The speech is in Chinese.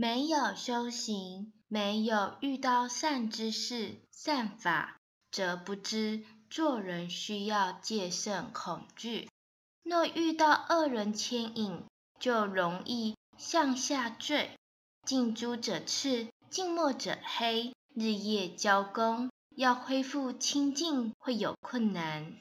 没有修行，没有遇到善知识、善法，则不知做人需要戒慎恐惧。若遇到恶人牵引，就容易向下坠。近朱者赤，近墨者黑，日夜交工，要恢复清净会有困难。